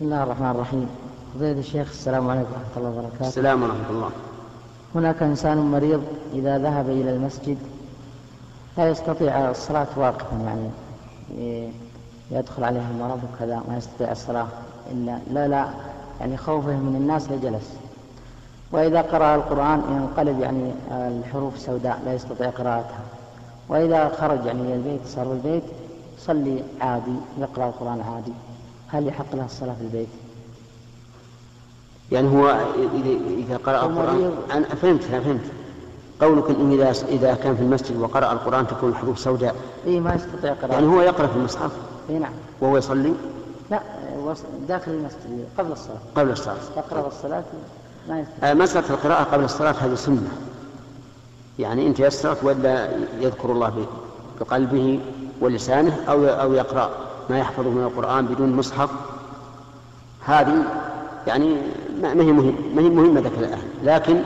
بسم الله الرحمن الرحيم. فضيلة الشيخ السلام عليكم ورحمة الله وبركاته. السلام ورحمة الله. هناك إنسان مريض إذا ذهب إلى المسجد لا يستطيع الصلاة واقفا يعني يدخل عليه المرض وكذا ما يستطيع الصلاة. إلا لا لا يعني خوفه من الناس لجلس. وإذا قرأ القرآن ينقلب يعني الحروف سوداء لا يستطيع قراءتها. وإذا خرج يعني إلى البيت صار البيت يصلي عادي يقرأ القرآن عادي. هل يحق له الصلاة في البيت؟ يعني هو إذا قرأ القرآن أنا فهمت أنا فهمت. قولك إن إذا إذا كان في المسجد وقرأ القرآن تكون الحروف سوداء. إي ما يستطيع قراءة. يعني هو يقرأ في المصحف. إي نعم. وهو يصلي؟ لا داخل المسجد قبل الصلاة. قبل الصلاة. يقرأ الصلاة؟ ما يستطيع. آه، مسألة القراءة قبل الصلاة هذه سنة. يعني أنت يسرت ولا يذكر الله بقلبه ولسانه أو أو يقرأ. ما يحفظه من القرآن بدون مصحف هذه يعني ما هي مهم ما هي مهمة ذاك الآن. لكن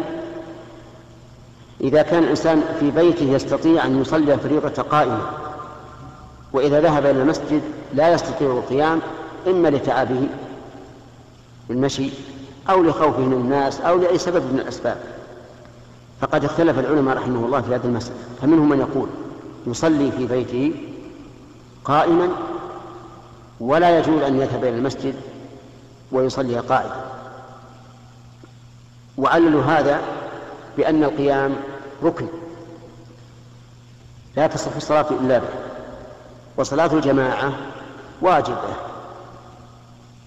إذا كان الإنسان في بيته يستطيع أن يصلي الفريضة قائما وإذا ذهب إلى المسجد لا يستطيع القيام إما لتعبه بالمشي أو لخوفه من الناس أو لأي سبب من الأسباب. فقد اختلف العلماء رحمه الله في هذه المسألة. فمنهم من يقول يصلي في بيته قائما ولا يجوز أن يذهب إلى المسجد ويصلي قائما وعللوا هذا بأن القيام ركن. لا تصح الصلاة إلا به. وصلاة الجماعة واجبة.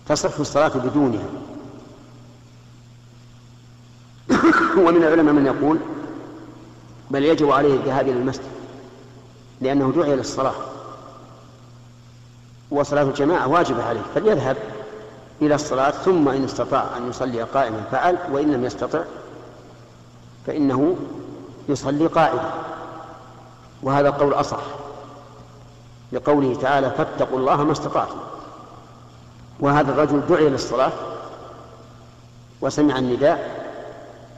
تصح الصلاة بدونها. ومن العلماء من يقول بل يجب عليه الذهاب إلى المسجد لأنه دعي للصلاة وصلاة الجماعة واجبة عليه فليذهب إلى الصلاة ثم إن استطاع أن يصلي قائما فعل وإن لم يستطع فإنه يصلي قائما. وهذا القول أصح لقوله تعالى فاتقوا الله ما استطعتم. وهذا الرجل دعي للصلاة وسمع النداء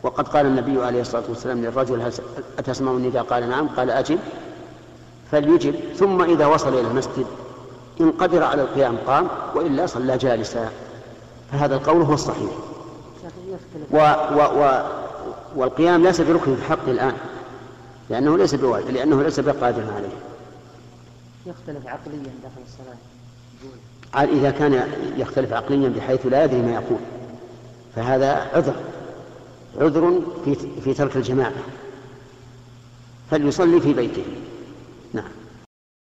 وقد قال النبي عليه الصلاة والسلام للرجل هل أتسمع النداء؟ قال نعم. قال أجب. فليجب. ثم إذا وصل إلى المسجد إن قدر على القيام قام وإلا صلى جالسا. فهذا القول هو الصحيح. و و و والقيام ليس بركن في حق الآن لأنه ليس بواجب لأنه ليس بقادر عليه. يختلف عقليا داخل الصلاة. عاد إذا كان يختلف عقليا بحيث لا يدري ما يقول. فهذا عذر عذر في في ترك الجماعة. فليصلي في بيته.